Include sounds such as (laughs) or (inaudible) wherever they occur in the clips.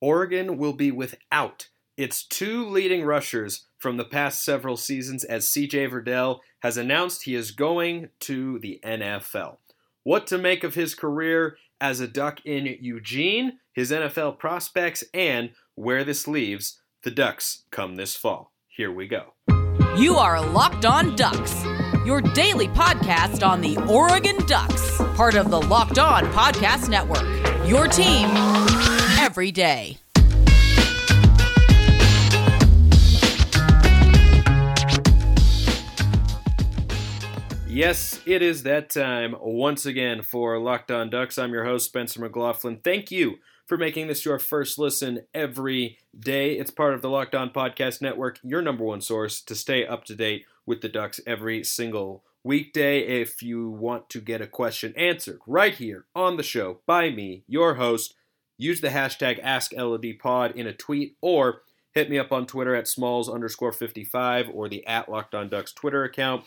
Oregon will be without its two leading rushers from the past several seasons as CJ Verdell has announced he is going to the NFL. What to make of his career as a Duck in Eugene, his NFL prospects, and where this leaves the Ducks come this fall. Here we go. You are Locked On Ducks, your daily podcast on the Oregon Ducks, part of the Locked On Podcast Network. Your team every day. Yes, it is that time once again for Locked On Ducks. I'm your host, Spencer McLaughlin. Thank you for making this your first listen every day. It's part of the Locked On Podcast Network, your number one source to stay up to date with the Ducks every single weekday. If you want to get a question answered right here on the show by me, your host, use the hashtag AskLODPod in a tweet or hit me up on Twitter at smalls underscore 55 or the at Locked On Ducks Twitter account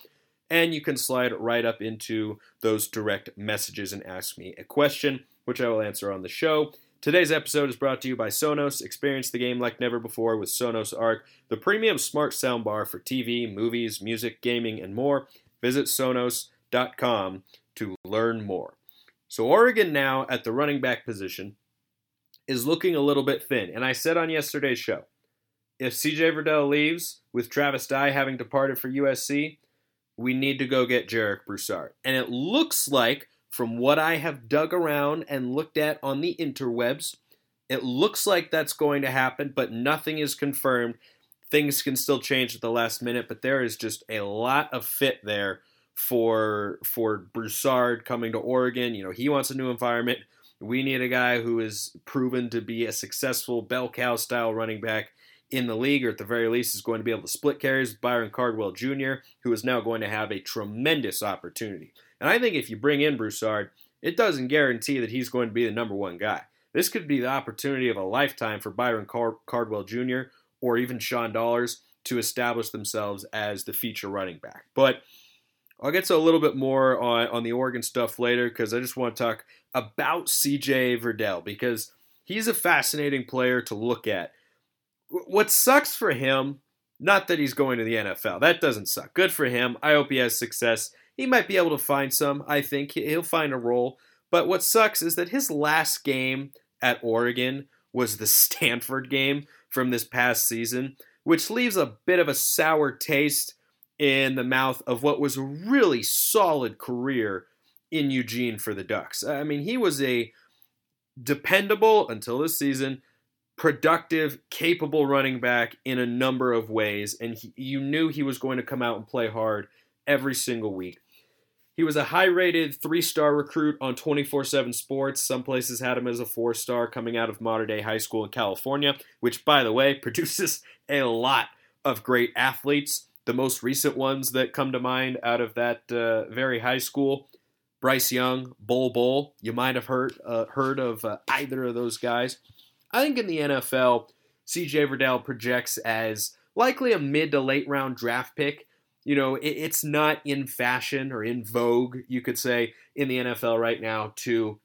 and you can slide right up into those direct messages and ask me a question, which I will answer on the show. Today's episode is brought to you by Sonos. Experience the game like never before with Sonos Arc, the premium smart soundbar for TV, movies, music, gaming, and more. Visit Sonos.com to learn more. So, Oregon now at the running back position is looking a little bit thin. And I said on yesterday's show if CJ Verdell leaves, with Travis Dye having departed for USC, we need to go get Jarek Broussard. And it looks like, from what I have dug around and looked at on the interwebs, it looks like that's going to happen, but nothing is confirmed. Things can still change at the last minute, but there is just a lot of fit there for for Broussard coming to Oregon. You know, he wants a new environment. We need a guy who is proven to be a successful bell cow style running back in the league, or at the very least, is going to be able to split carries with Byron Cardwell Jr., who is now going to have a tremendous opportunity. And I think if you bring in Broussard, it doesn't guarantee that he's going to be the number one guy. This could be the opportunity of a lifetime for Byron Car- Cardwell Jr. or even Sean Dollars to establish themselves as the feature running back. But I'll get to a little bit more on, on the Oregon stuff later because I just want to talk about CJ Verdell because he's a fascinating player to look at what sucks for him, not that he's going to the NFL. That doesn't suck. Good for him. I hope he has success. He might be able to find some. I think he'll find a role. But what sucks is that his last game at Oregon was the (laughs) Stanford game from this past season, which leaves a bit of a sour taste in the mouth of what was a really solid career in Eugene for the Ducks. I mean, he was a dependable until this season productive, capable running back in a number of ways, and he, you knew he was going to come out and play hard every single week. He was a high rated three star recruit on 24 7 Sports. Some places had him as a four star coming out of Mater Dei High School in California, which, by the way, (laughs) produces a lot of great athletes. The most recent ones that come to mind out of that uh, very high school Bryce Young, Bull Bull. You might have heard, uh, heard of uh, either of those guys. I think in the NFL, CJ Verdell projects as likely a mid to late round draft pick. You know, it, it's not in fashion or in vogue, you could say, in the NFL right now to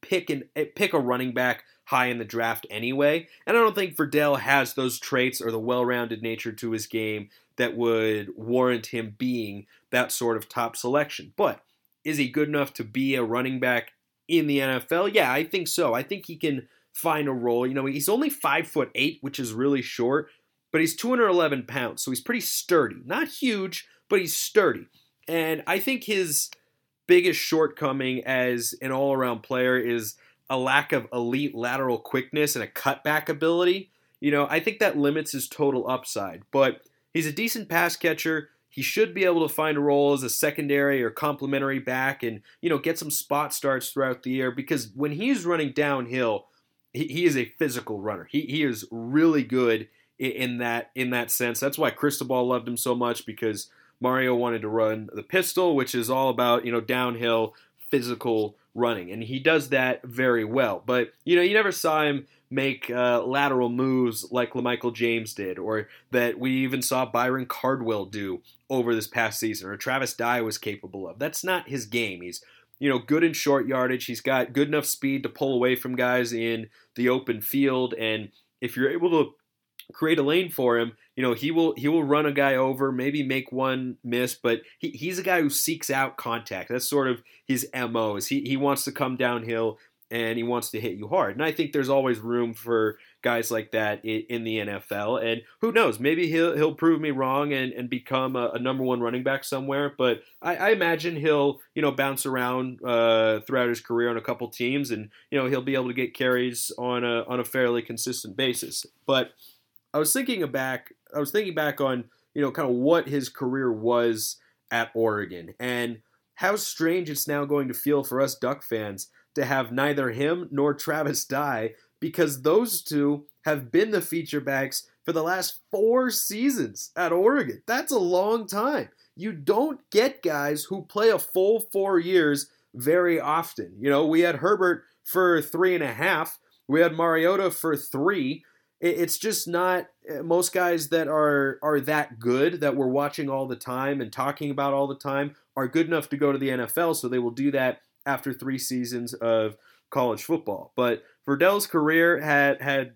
pick an eh, pick a running back high in the draft anyway. And I don't think Verdell has those traits or the well-rounded nature to his game that would warrant him being that sort of top selection. But is he good enough to be a running back in the NFL? Yeah, I think so. I think he can find a role. You know, he's only five foot eight, which is really short, but he's 211 pounds, so he's pretty sturdy. Not huge, but he's sturdy. And I think his biggest shortcoming as an all around player is a lack of elite lateral quickness and a cutback ability. You know, I think that limits his total upside, but he's a decent pass catcher. He should be able to find a role as a secondary or complementary back and, you know, get some spot starts throughout the year because when he's running downhill, he, he is a physical runner. He, he is really good in, in that in that sense. That's why Cristobal loved him so much because Mario wanted to run the pistol, which is all about you know downhill physical running, and he does that very well. But you know, you never saw him make uh, lateral moves like LaMichael James did, or that we even saw Byron Cardwell do over this past season, or Travis Dye was capable of. That's not his game. He's you know, good in short yardage. He's got good enough speed to pull away from guys in the open field. And if you're able to create a lane for him, you know, he will he will run a guy over, maybe make one miss, but he, he's a guy who seeks out contact. That's sort of his MO is he, he wants to come downhill and he wants to hit you hard. And I think there's always room for guys like that in, in the NFL. And who knows, maybe he'll he'll prove me wrong and, and become a, a number one running back somewhere. But I, I imagine he'll you know bounce around uh, throughout his career on a couple teams, and you know he'll be able to get carries on a on a fairly consistent basis. But I was thinking back, I was thinking back on you know kind of what his career was at Oregon and how strange it's now going to feel for us Duck fans to have neither him nor Travis Dye because those two have been the feature backs for the last four seasons at Oregon. That's a long time. You don't get guys who play a full four years very often. You know, we had Herbert for three and a half, we had Mariota for three. It's just not eh, most guys that are are that good that we're watching all the time and talking about all the time are good enough to go to the NFL, so they will do that after three seasons of college football. But Verdell's career had had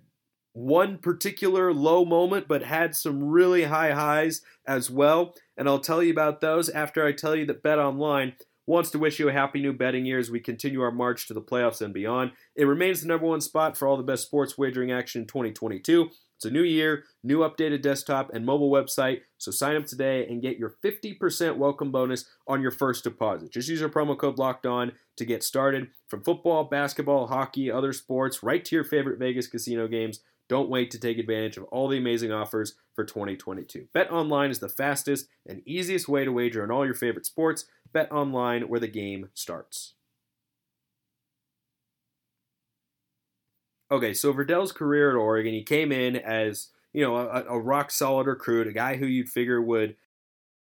one particular low moment, but had some really high highs as well. And I'll tell you about those after I tell you that Bet Online wants to wish you a happy new betting year as we continue our march to the playoffs and beyond. It remains the number one spot for all the best sports wagering action in 2022. It's a new year, new updated desktop and mobile website, so sign up today and get your 50% welcome bonus on your first deposit. Just use our promo code Locked On to get started. From football, basketball, hockey, other sports, right to your favorite Vegas casino games. Don't wait to take advantage of all the amazing offers for 2022. Bet online is the fastest and easiest way to wager on all your favorite sports. Bet online where the game starts. Okay, so Verdell's career at Oregon, he came in as you know a, a rock solid recruit, a guy who you'd figure would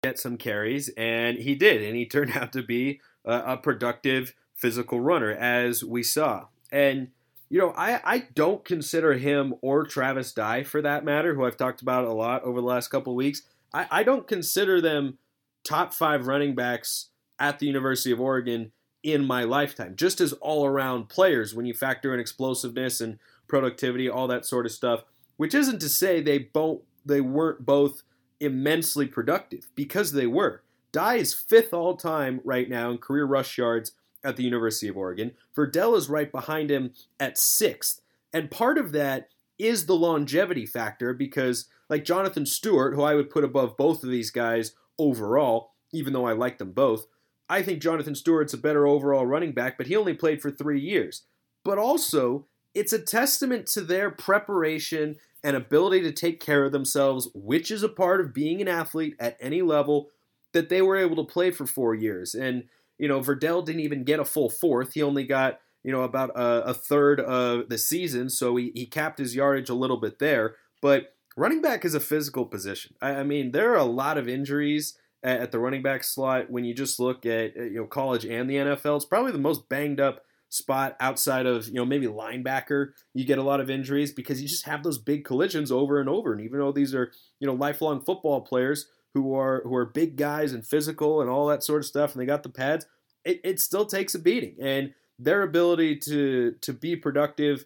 get some carries, and he did, and he (laughs) turned out to be a, a productive physical runner, as we saw. And you know, I, I don't consider him or Travis Dye, for that matter, who I've talked about a lot over the last couple weeks. I, I don't consider them top five running backs at the University of Oregon in my lifetime, just as all around players when you factor in explosiveness and productivity, all that sort of stuff. Which isn't to say they both they weren't both immensely productive because they were. Dye is fifth all time right now in career rush yards at the University of Oregon. Verdell is right behind him at sixth, and part of that is the longevity factor because, like Jonathan Stewart, who I would put above both of these guys overall, even though I like them both, I think Jonathan Stewart's a better overall running back, but he only played for three years. But also, it's a testament to their preparation and ability to take care of themselves, which is a part of being an athlete at any level, that they were able to play for four years. And, you know, Verdell didn't even get a full fourth. He only got, you know, about a, a third of the season, so he, he capped his yardage a little bit there. But running back is a physical position. I, I mean, there are a lot of injuries at the running back slot when you just look at you know college and the NFL. It's probably the most banged up spot outside of you know maybe linebacker. You get a lot of injuries because you just have those big collisions over and over. And even though these are you know lifelong football players who are who are big guys and physical and all that sort of stuff, and they got the pads, it, it still takes a beating. And their ability to to be productive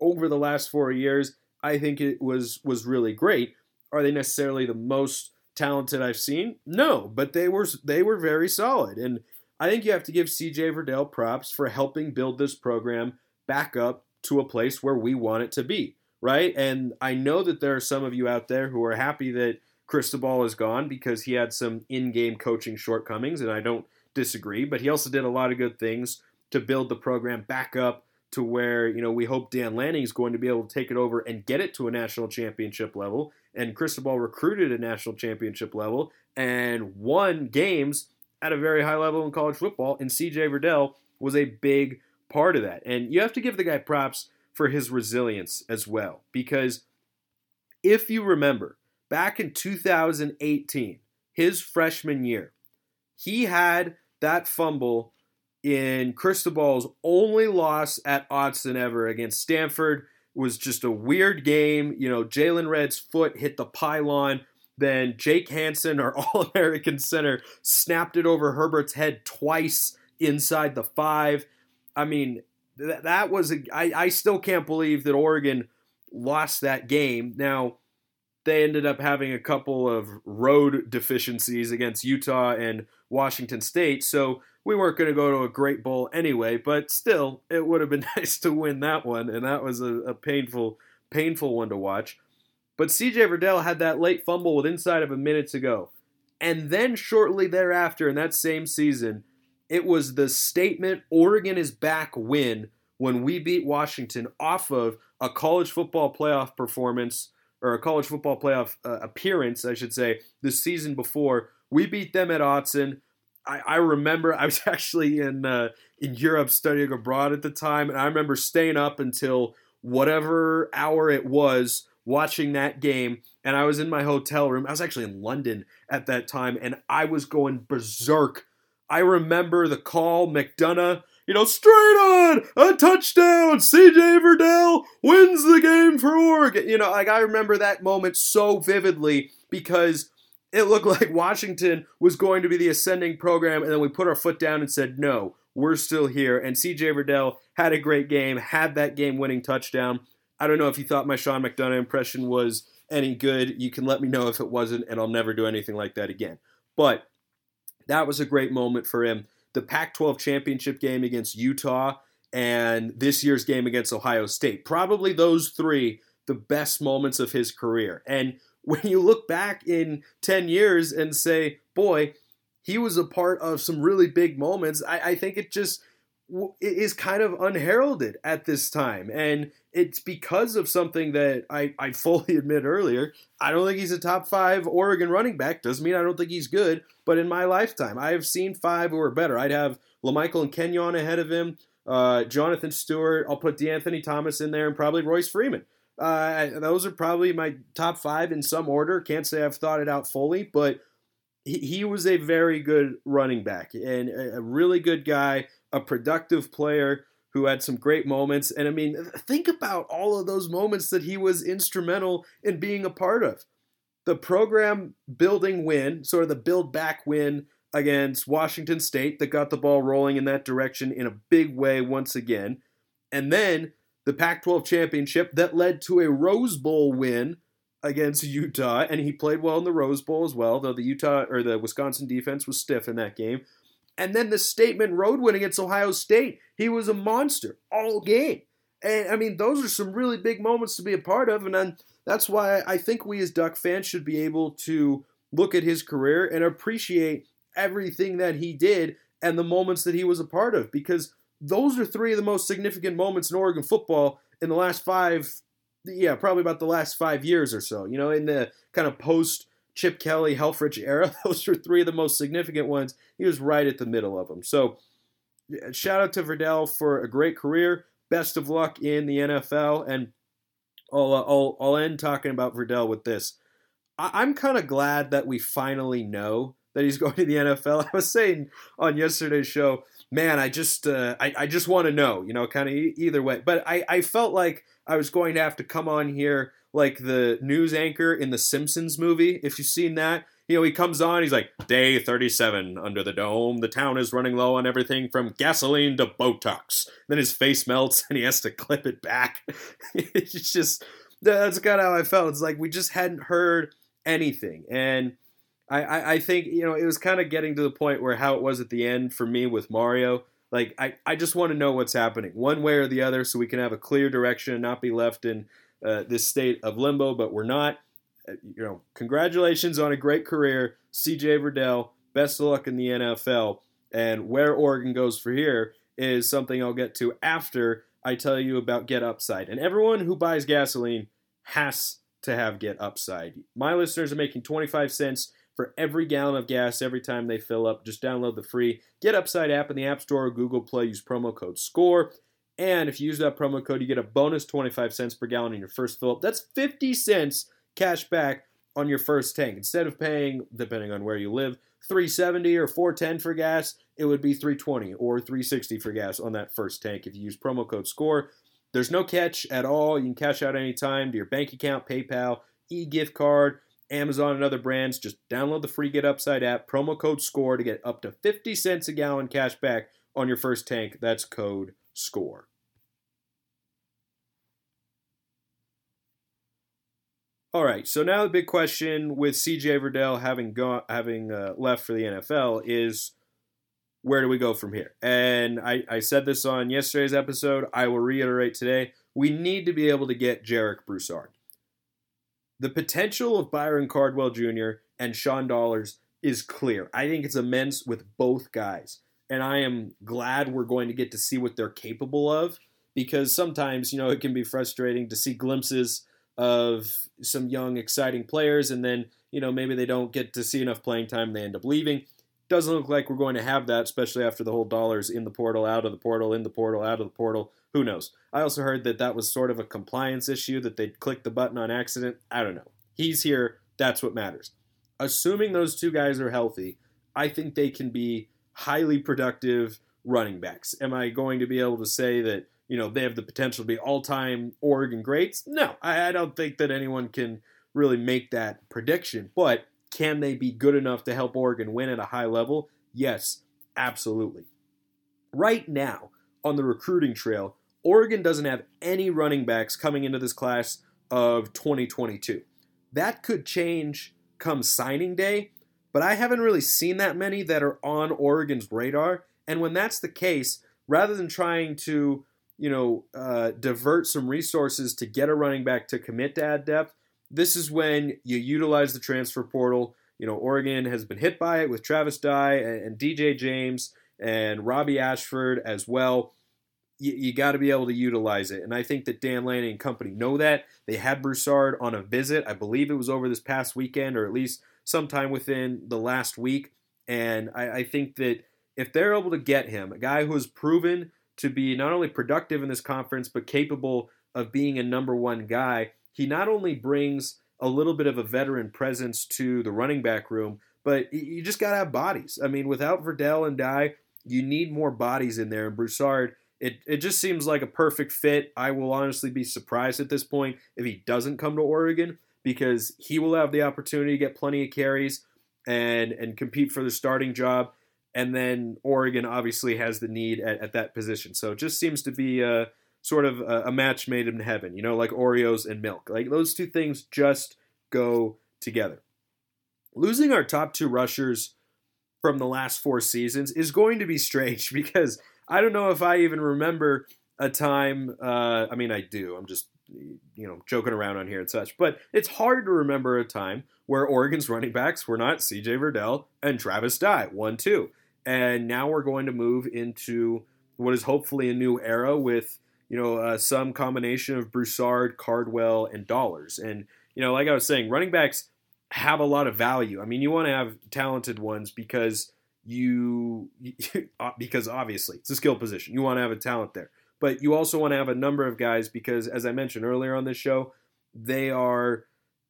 over the last four years, I think it was was really great. Are they necessarily the most talented I've seen? No, but they were they were very solid, and I think you have to give CJ Verdell props for helping build this program back up to a place where we want it to be, right? And I know that there are some of you out there who are happy that Cristobal is gone because he had some in-game coaching shortcomings, and I don't disagree. But he also did a lot of good things to build the program back up to where you know we hope Dan Lanning is going to be able to take it over and get it to a national championship level. And Cristobal recruited a national championship level and won games at a very high level in college football. And CJ Verdell was a big part of that. And you have to give the guy props for his resilience as well, because if you remember back in 2018, his freshman year, he had that fumble in Cristobal's only loss at Autzen ever against Stanford was just a weird game. You know, Jaylon Redd's foot hit the pylon. Then Jake Hanson, our (laughs) All American center, snapped it over Herbert's head twice inside the five. I mean, th- that was a, I, I still can't believe that Oregon lost that game. Now, they ended up having a couple of road deficiencies against Utah and Washington State, so we weren't going to go to a great bowl anyway. But still, it would have been (laughs) nice to win that one, and that was a, a painful, painful one to watch. But CJ Verdell had that late fumble with inside of a minute to go. And then shortly thereafter, in that same season, it was the statement Oregon is back win when we beat Washington off of a college football playoff performance or a college football playoff uh, appearance, I should say, the season before. We beat them at Autzen. I, I remember I was (laughs) actually in uh, in Europe studying abroad at the time, and I remember staying up until whatever hour it was watching that game and I was in my hotel room. I was actually in London at that time and I was going berserk. I remember the call McDonough, you know, straight on, a touchdown. CJ Verdell wins the game for Oregon. You know, like I remember that moment so vividly because it looked (laughs) like Washington was going to be the ascending program and then we put our foot down and said, "No, we're still here." And CJ Verdell had a great game, had that game-winning touchdown. I don't know if you thought my Sean McDonough impression was any good. You can let me know if it wasn't, and I'll never do anything like that again. But that was a great moment for him. The Pac 12 championship game against Utah and this year's game against Ohio State. Probably those three, the best moments of his career. And when you look back in 10 years and say, boy, he was a part of some really big moments, I, I think it just is kind of unheralded at this time. And it's because of something that I, I (laughs) fully admit earlier. I don't think he's a top five Oregon running back. Doesn't mean I don't think he's good, but in my lifetime, I have seen five who are better. I'd have LaMichael and Kenjon ahead of him, uh, Jonathan Stewart. I'll put DeAnthony Thomas in there, and probably Royce Freeman. Uh, those are probably my top five in some order. Can't say I've thought it out fully, but he, he was a very good running back and a really good guy a productive player who had some great moments. And I mean, think about all of those moments that he was instrumental in being a part of. The program building win, sort of the build back win against Washington State that got the ball rolling in that direction in a big way once again. And then the Pac 12 championship that led to a Rose Bowl win against Utah. And he played well in the Rose Bowl as well, though the Utah or the Wisconsin defense was stiff in that game. And then the statement road win against Ohio State. He was a monster all game. And I mean, those are some really big moments to be a part of. And then that's why I think we as Duck fans should be able to look at his career and appreciate everything that he did and the moments that he was a part of because those are three of the most significant moments in Oregon football in the last five, yeah, probably about the last five years or so. You know, in the kind of post Chip Kelly, Helfrich era. (laughs) Those were three of the most significant ones. He was right at the middle of them. So, shout out to Verdell for a great career. Best of luck in the NFL. And I'll, uh, I'll, I'll end talking about Verdell with this. I, am kind of glad that we finally know that he's (laughs) going to the NFL. I was saying on yesterday's show, man, I just uh, I, I just want to know, you know, kind of either way. But I, I felt like I was going to have to come on here like the news anchor in the Simpsons movie. If you've seen that, you know, he comes on, he's like, Day 37 under the dome. The town is running low on everything from gasoline to Botox. Then his face melts (laughs) and he has to clip it back. (laughs) it's just, that's kind of how I felt. It's like we just hadn't heard anything. And I, I, I think, you know, it was kind of getting to the point where how it was at the end for me with Mario. Like, I, I just want to know what's happening, one way or the other, so we can have a clear direction and not be left in uh, this state of limbo, but we're not. Uh, you know, congratulations on a great career, CJ Verdell. Best of luck in the NFL. And where Oregon goes for here is something I'll get to after I tell you about Get Upside. And everyone who buys gasoline has to have Get Upside. My listeners are making 25 cents for every gallon of gas every time they fill up. Just download the free Get Upside app in the App Store or Google Play. Use promo code SCORE. And if you use that promo code, you get a bonus 25 cents per gallon in your first fill up. That's 50 cents cash back on your first tank. Instead of paying, depending on where you live, 370 or 410 for gas, it would be 320 or 360 for gas on that first tank if you use promo code SCORE. There's no catch at all. You can cash out anytime to your bank account, PayPal, e-gift card, Amazon and other brands. Just download the free Get Upside app, promo code SCORE to get up to 50 cents a gallon cash back on your first tank. That's code SCORE. All right, so now the big question with CJ Verdell having gone, having uh, left for the NFL is where do we go from here? And I, I said this on yesterday's episode. I will reiterate today. We need to be able to get Jarek Broussard. The potential of Byron Cardwell Jr. and Sean Dollars is clear. I think it's immense with both guys. And I am glad we're going to get to see what they're capable of because sometimes, you know, it can be frustrating to see glimpses of some young, exciting players and then, you know, maybe they don't get to see enough playing time, they end up leaving. Doesn't look like we're going to have that, especially after the whole dollars in the portal, out of the portal, in the portal, out of the portal. Who knows? I also heard that that was sort of a compliance issue, that they clicked the button on accident. I don't know. He's here. That's what matters. Assuming those two guys are healthy, I think they can be highly productive running backs. Am I going to be able to say that, you know, they have the potential to be all time Oregon greats? No, I, I don't think that anyone can really make that prediction. But can they be good enough to help Oregon win at a high level? Yes, absolutely. Right now, on the recruiting trail, Oregon doesn't have any running backs coming into this class of 2022. That could change come signing day, but I haven't really seen that many that are on Oregon's radar. And when that's the case, rather than trying to, you know, uh, divert some resources to get a running back to commit to add depth, this is when you utilize the transfer portal. You know, Oregon has been hit by it with Travis Dye and, DJ James and Robbie Ashford as well. You, you got to be able to utilize it. And I think that Dan Lanning and company know that. They had Broussard on a visit. I believe it was over this past weekend or at least sometime within the last week. And I, I think that if they're able to get him, a guy who has proven to be not only productive in this conference, but capable of being a number one guy, he not only brings a little bit of a veteran presence to the running back room, but you just got to have bodies. I mean, without Verdell and Dye, you need more bodies in there. And Broussard, it, it just seems like a perfect fit. I will honestly be surprised at this point if he doesn't come to Oregon because he will have the opportunity to get plenty of carries and and compete for the starting job. And then Oregon obviously has the need at, at that position. So it just seems to be a, sort of a, a match made in heaven, you know, like Oreos and milk. Like those two things just go together. Losing our top two rushers from the last four seasons is going to be strange (laughs) because I don't know if I even remember a time. Uh, I mean, I do. I'm just you know joking around on here and such, but it's hard to remember a time where Oregon's running backs were not C.J. Verdell and Travis Dye, one two, and now we're going to move into what is hopefully a new era with you know, uh, some combination of Broussard, Cardwell, and Dollars. And, you know, like I was saying, running backs have a lot of value. I mean, you want to have talented ones because you, (laughs) because obviously it's a skill position. You want to have a talent there. But you also want to have a number of guys because, as I mentioned earlier on this show, they are,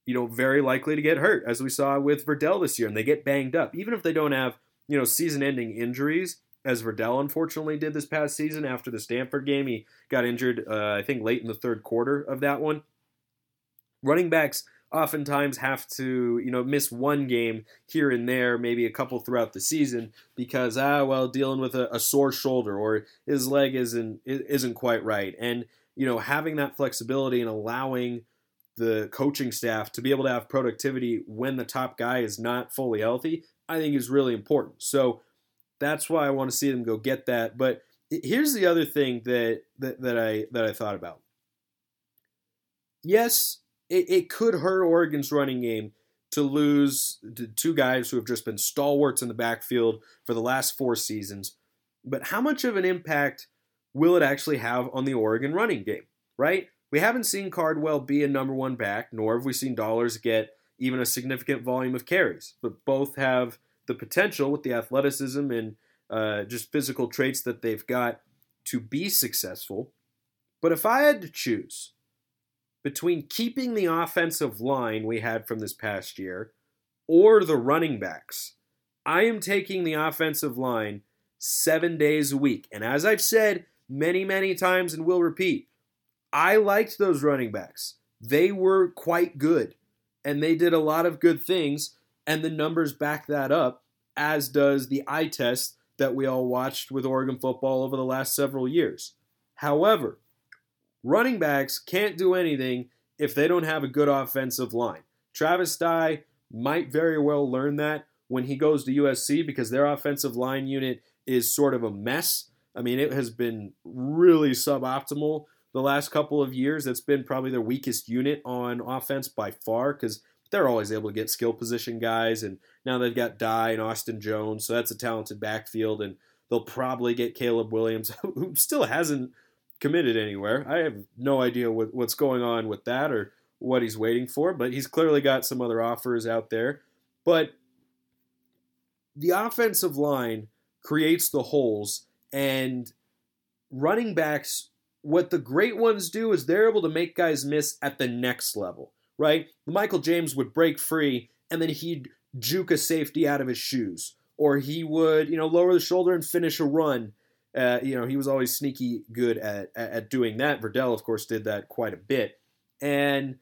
you know, very likely to get hurt, as we saw with Verdell this year, and they get banged up. Even if they don't have, you know, season ending injuries, as Verdell unfortunately did this past season after the Stanford game. He got injured, uh, I think, late in the third quarter of that one. Running backs oftentimes have to, you know, miss one game here and there, maybe a couple throughout the season because ah, well, dealing with a, a sore shoulder or his leg isn't isn't quite right, and you know, having that flexibility and allowing the coaching staff to be able to have productivity when the top guy is not fully healthy, I think is really important. So that's why I want to see them go get that. But here's the other thing that that, that I that I thought about. Yes, it, it could hurt Oregon's running game to lose two guys who have just been stalwarts in the backfield for the last four seasons. But how much of an impact will it actually have on the Oregon running game? Right? We haven't seen Cardwell be a number one back, nor have we seen Dollars get even a significant volume of carries. But both have the potential with the athleticism and uh, just physical traits that they've got to be successful. But if I had to choose between keeping the offensive line we had from this past year or the running backs, I am taking the offensive line seven days a week. And as I've said many, many times and will repeat, I liked those running backs. They were quite good and they did a lot of good things and the numbers back that up, as does the eye test that we all watched with Oregon football over the last several years. However, running backs can't do anything if they don't have a good offensive line. Travis Dye might very well learn that when he goes to USC because their offensive line unit is sort of a mess. I mean, it has been really suboptimal the last couple of years. That's been probably their weakest unit on offense by far because they're always able to get skill position guys, and now they've got Dye and Austin Jones, so that's a talented backfield, and they'll probably get Caleb Williams, (laughs) who still hasn't committed anywhere. I have no idea what, what's going on with that or what he's waiting for, but he's clearly got some other offers out there. But the offensive line creates the holes, and running backs, what the great ones do is they're able to make guys miss at the next level, right? Michael James would break free, and then he'd juke a safety out of his shoes, or he would, you know, lower the shoulder and finish a run. Uh, you know, he was always sneaky good at, at, doing that. Verdell, of course, did that quite a bit. And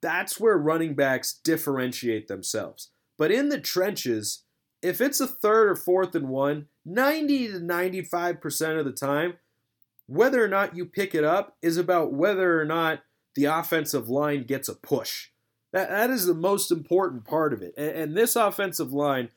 that's where running backs differentiate themselves. But in the trenches, if it's a third or fourth and one, 90 to 95% of the time, whether or not you pick it up is about whether or not the offensive line gets a push. That, that is the most important part of it. And, and this offensive line,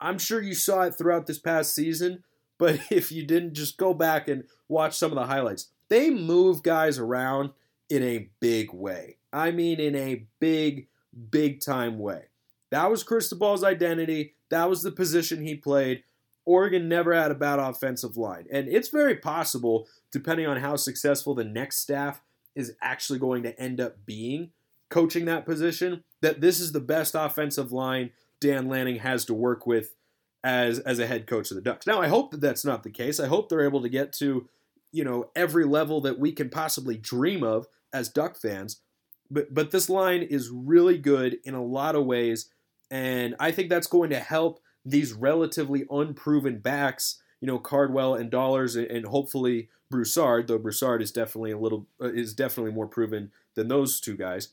I'm sure you saw it throughout this past season, but (laughs) if you didn't, just go back and watch some of the highlights. They move guys around in a big way. I mean, in a big, big time way. That was Cristobal's identity. That was the position he played. Oregon never had a bad offensive line. And it's very possible, depending on how successful the next staff is actually going to end up being coaching that position, that this is the best offensive line Dan Lanning has to work with as as a head coach of the Ducks. Now, I hope that that's not the case. I hope they're able to get to, you know, every level that we can possibly dream of as Duck fans. But but this line is really good in a lot of ways, and I think that's going to help these relatively unproven backs, you know, Cardwell and Dollars, and hopefully Broussard. Though Broussard is definitely a little uh, is definitely more proven than those two guys.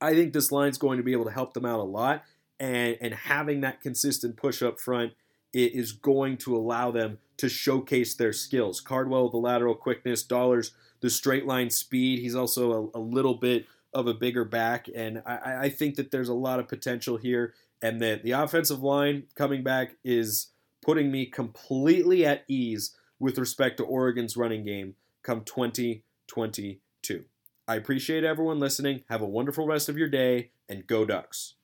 I think this line's going to be able to help them out a lot, and and having that consistent push up front it is going to allow them to showcase their skills. Cardwell, the lateral quickness, Dollars, the straight line speed. He's also a, a little bit of a bigger back, and I, I, think that there's a lot of potential here, and that the offensive line coming back is putting me completely at ease with respect to Oregon's running game come 2022. I appreciate everyone listening. Have a wonderful rest of your day, and go Ducks.